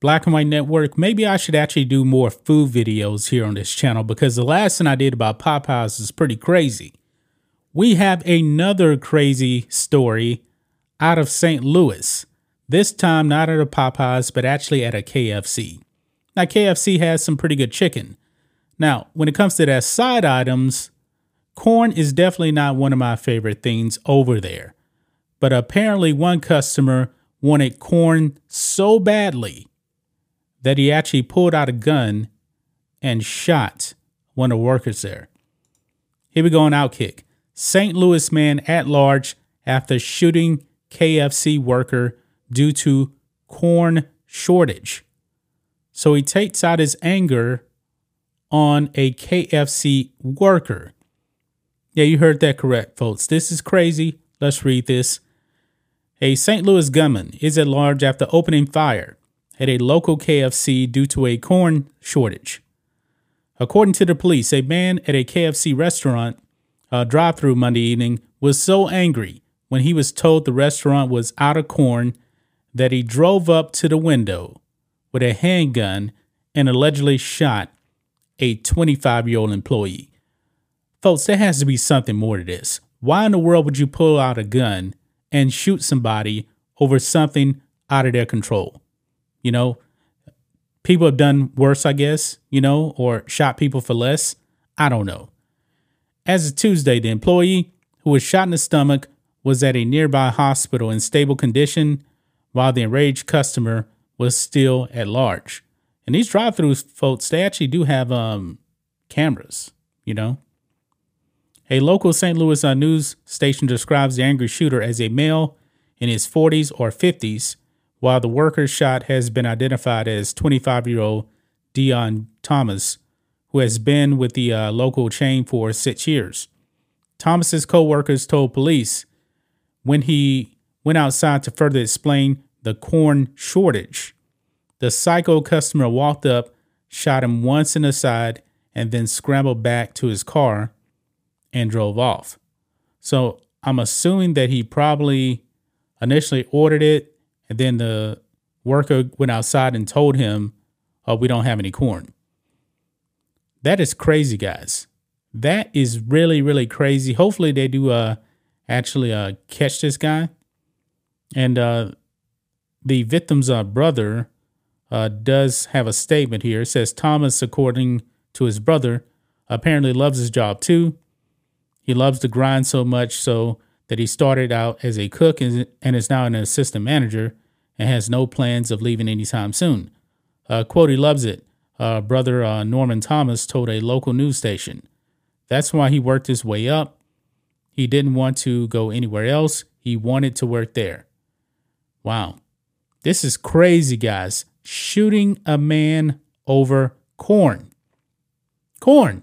Black and White Network, maybe I should actually do more food videos here on this channel because the last thing I did about Popeyes is pretty crazy. We have another crazy story out of St. Louis. This time not at a Popeyes, but actually at a KFC. Now, KFC has some pretty good chicken. Now, when it comes to that side items, corn is definitely not one of my favorite things over there. But apparently, one customer wanted corn so badly that he actually pulled out a gun and shot one of the workers there. Here we go on Outkick. St. Louis man at large after shooting KFC worker due to corn shortage. So he takes out his anger on a KFC worker. Yeah, you heard that correct, folks. This is crazy. Let's read this. A St. Louis gunman is at large after opening fire at a local KFC due to a corn shortage. According to the police, a man at a KFC restaurant uh, drive through Monday evening was so angry when he was told the restaurant was out of corn that he drove up to the window with a handgun and allegedly shot a 25 year old employee. Folks, there has to be something more to this. Why in the world would you pull out a gun and shoot somebody over something out of their control? You know, people have done worse, I guess, you know, or shot people for less. I don't know. As of Tuesday, the employee who was shot in the stomach was at a nearby hospital in stable condition, while the enraged customer was still at large. And these drive-throughs, folks, they actually do have um, cameras, you know. A local St. Louis uh, news station describes the angry shooter as a male in his 40s or 50s, while the worker shot has been identified as 25 year old Dion Thomas, who has been with the uh, local chain for six years. Thomas's co-workers told police when he went outside to further explain the corn shortage. The psycho customer walked up, shot him once in the side, and then scrambled back to his car and drove off. So I'm assuming that he probably initially ordered it, and then the worker went outside and told him, Oh, we don't have any corn. That is crazy, guys. That is really, really crazy. Hopefully they do uh actually uh catch this guy. And uh the victim's uh, brother uh, does have a statement here. It says Thomas, according to his brother, apparently loves his job too. He loves to grind so much so that he started out as a cook and is now an assistant manager and has no plans of leaving anytime soon. Uh, quote, he loves it. Uh, brother uh, Norman Thomas told a local news station. That's why he worked his way up. He didn't want to go anywhere else. He wanted to work there. Wow. This is crazy, guys. Shooting a man over corn. Corn.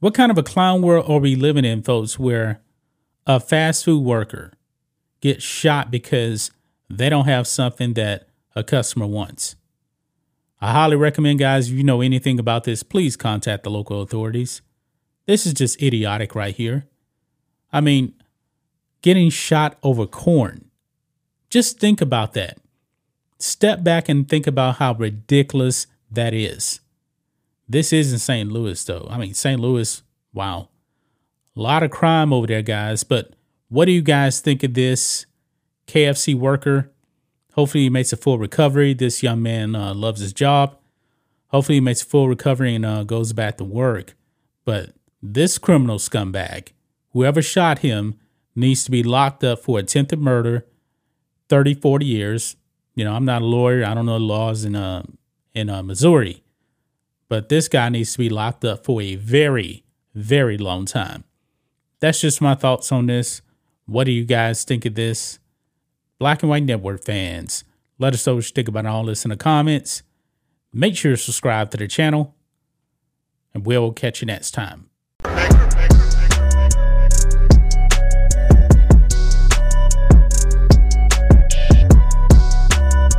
What kind of a clown world are we living in, folks, where a fast food worker gets shot because they don't have something that a customer wants? I highly recommend, guys, if you know anything about this, please contact the local authorities. This is just idiotic right here. I mean, getting shot over corn. Just think about that. Step back and think about how ridiculous that is. This isn't St. Louis, though. I mean, St. Louis, wow. A lot of crime over there, guys. But what do you guys think of this KFC worker? Hopefully, he makes a full recovery. This young man uh, loves his job. Hopefully, he makes a full recovery and uh, goes back to work. But this criminal scumbag, whoever shot him, needs to be locked up for attempted murder, 30, 40 years. You know, I'm not a lawyer. I don't know the laws in uh, in uh, Missouri. But this guy needs to be locked up for a very, very long time. that's just my thoughts on this. What do you guys think of this? Black and White Network fans, let us know what you think about all this in the comments. Make sure to subscribe to the channel, and we'll catch you next time.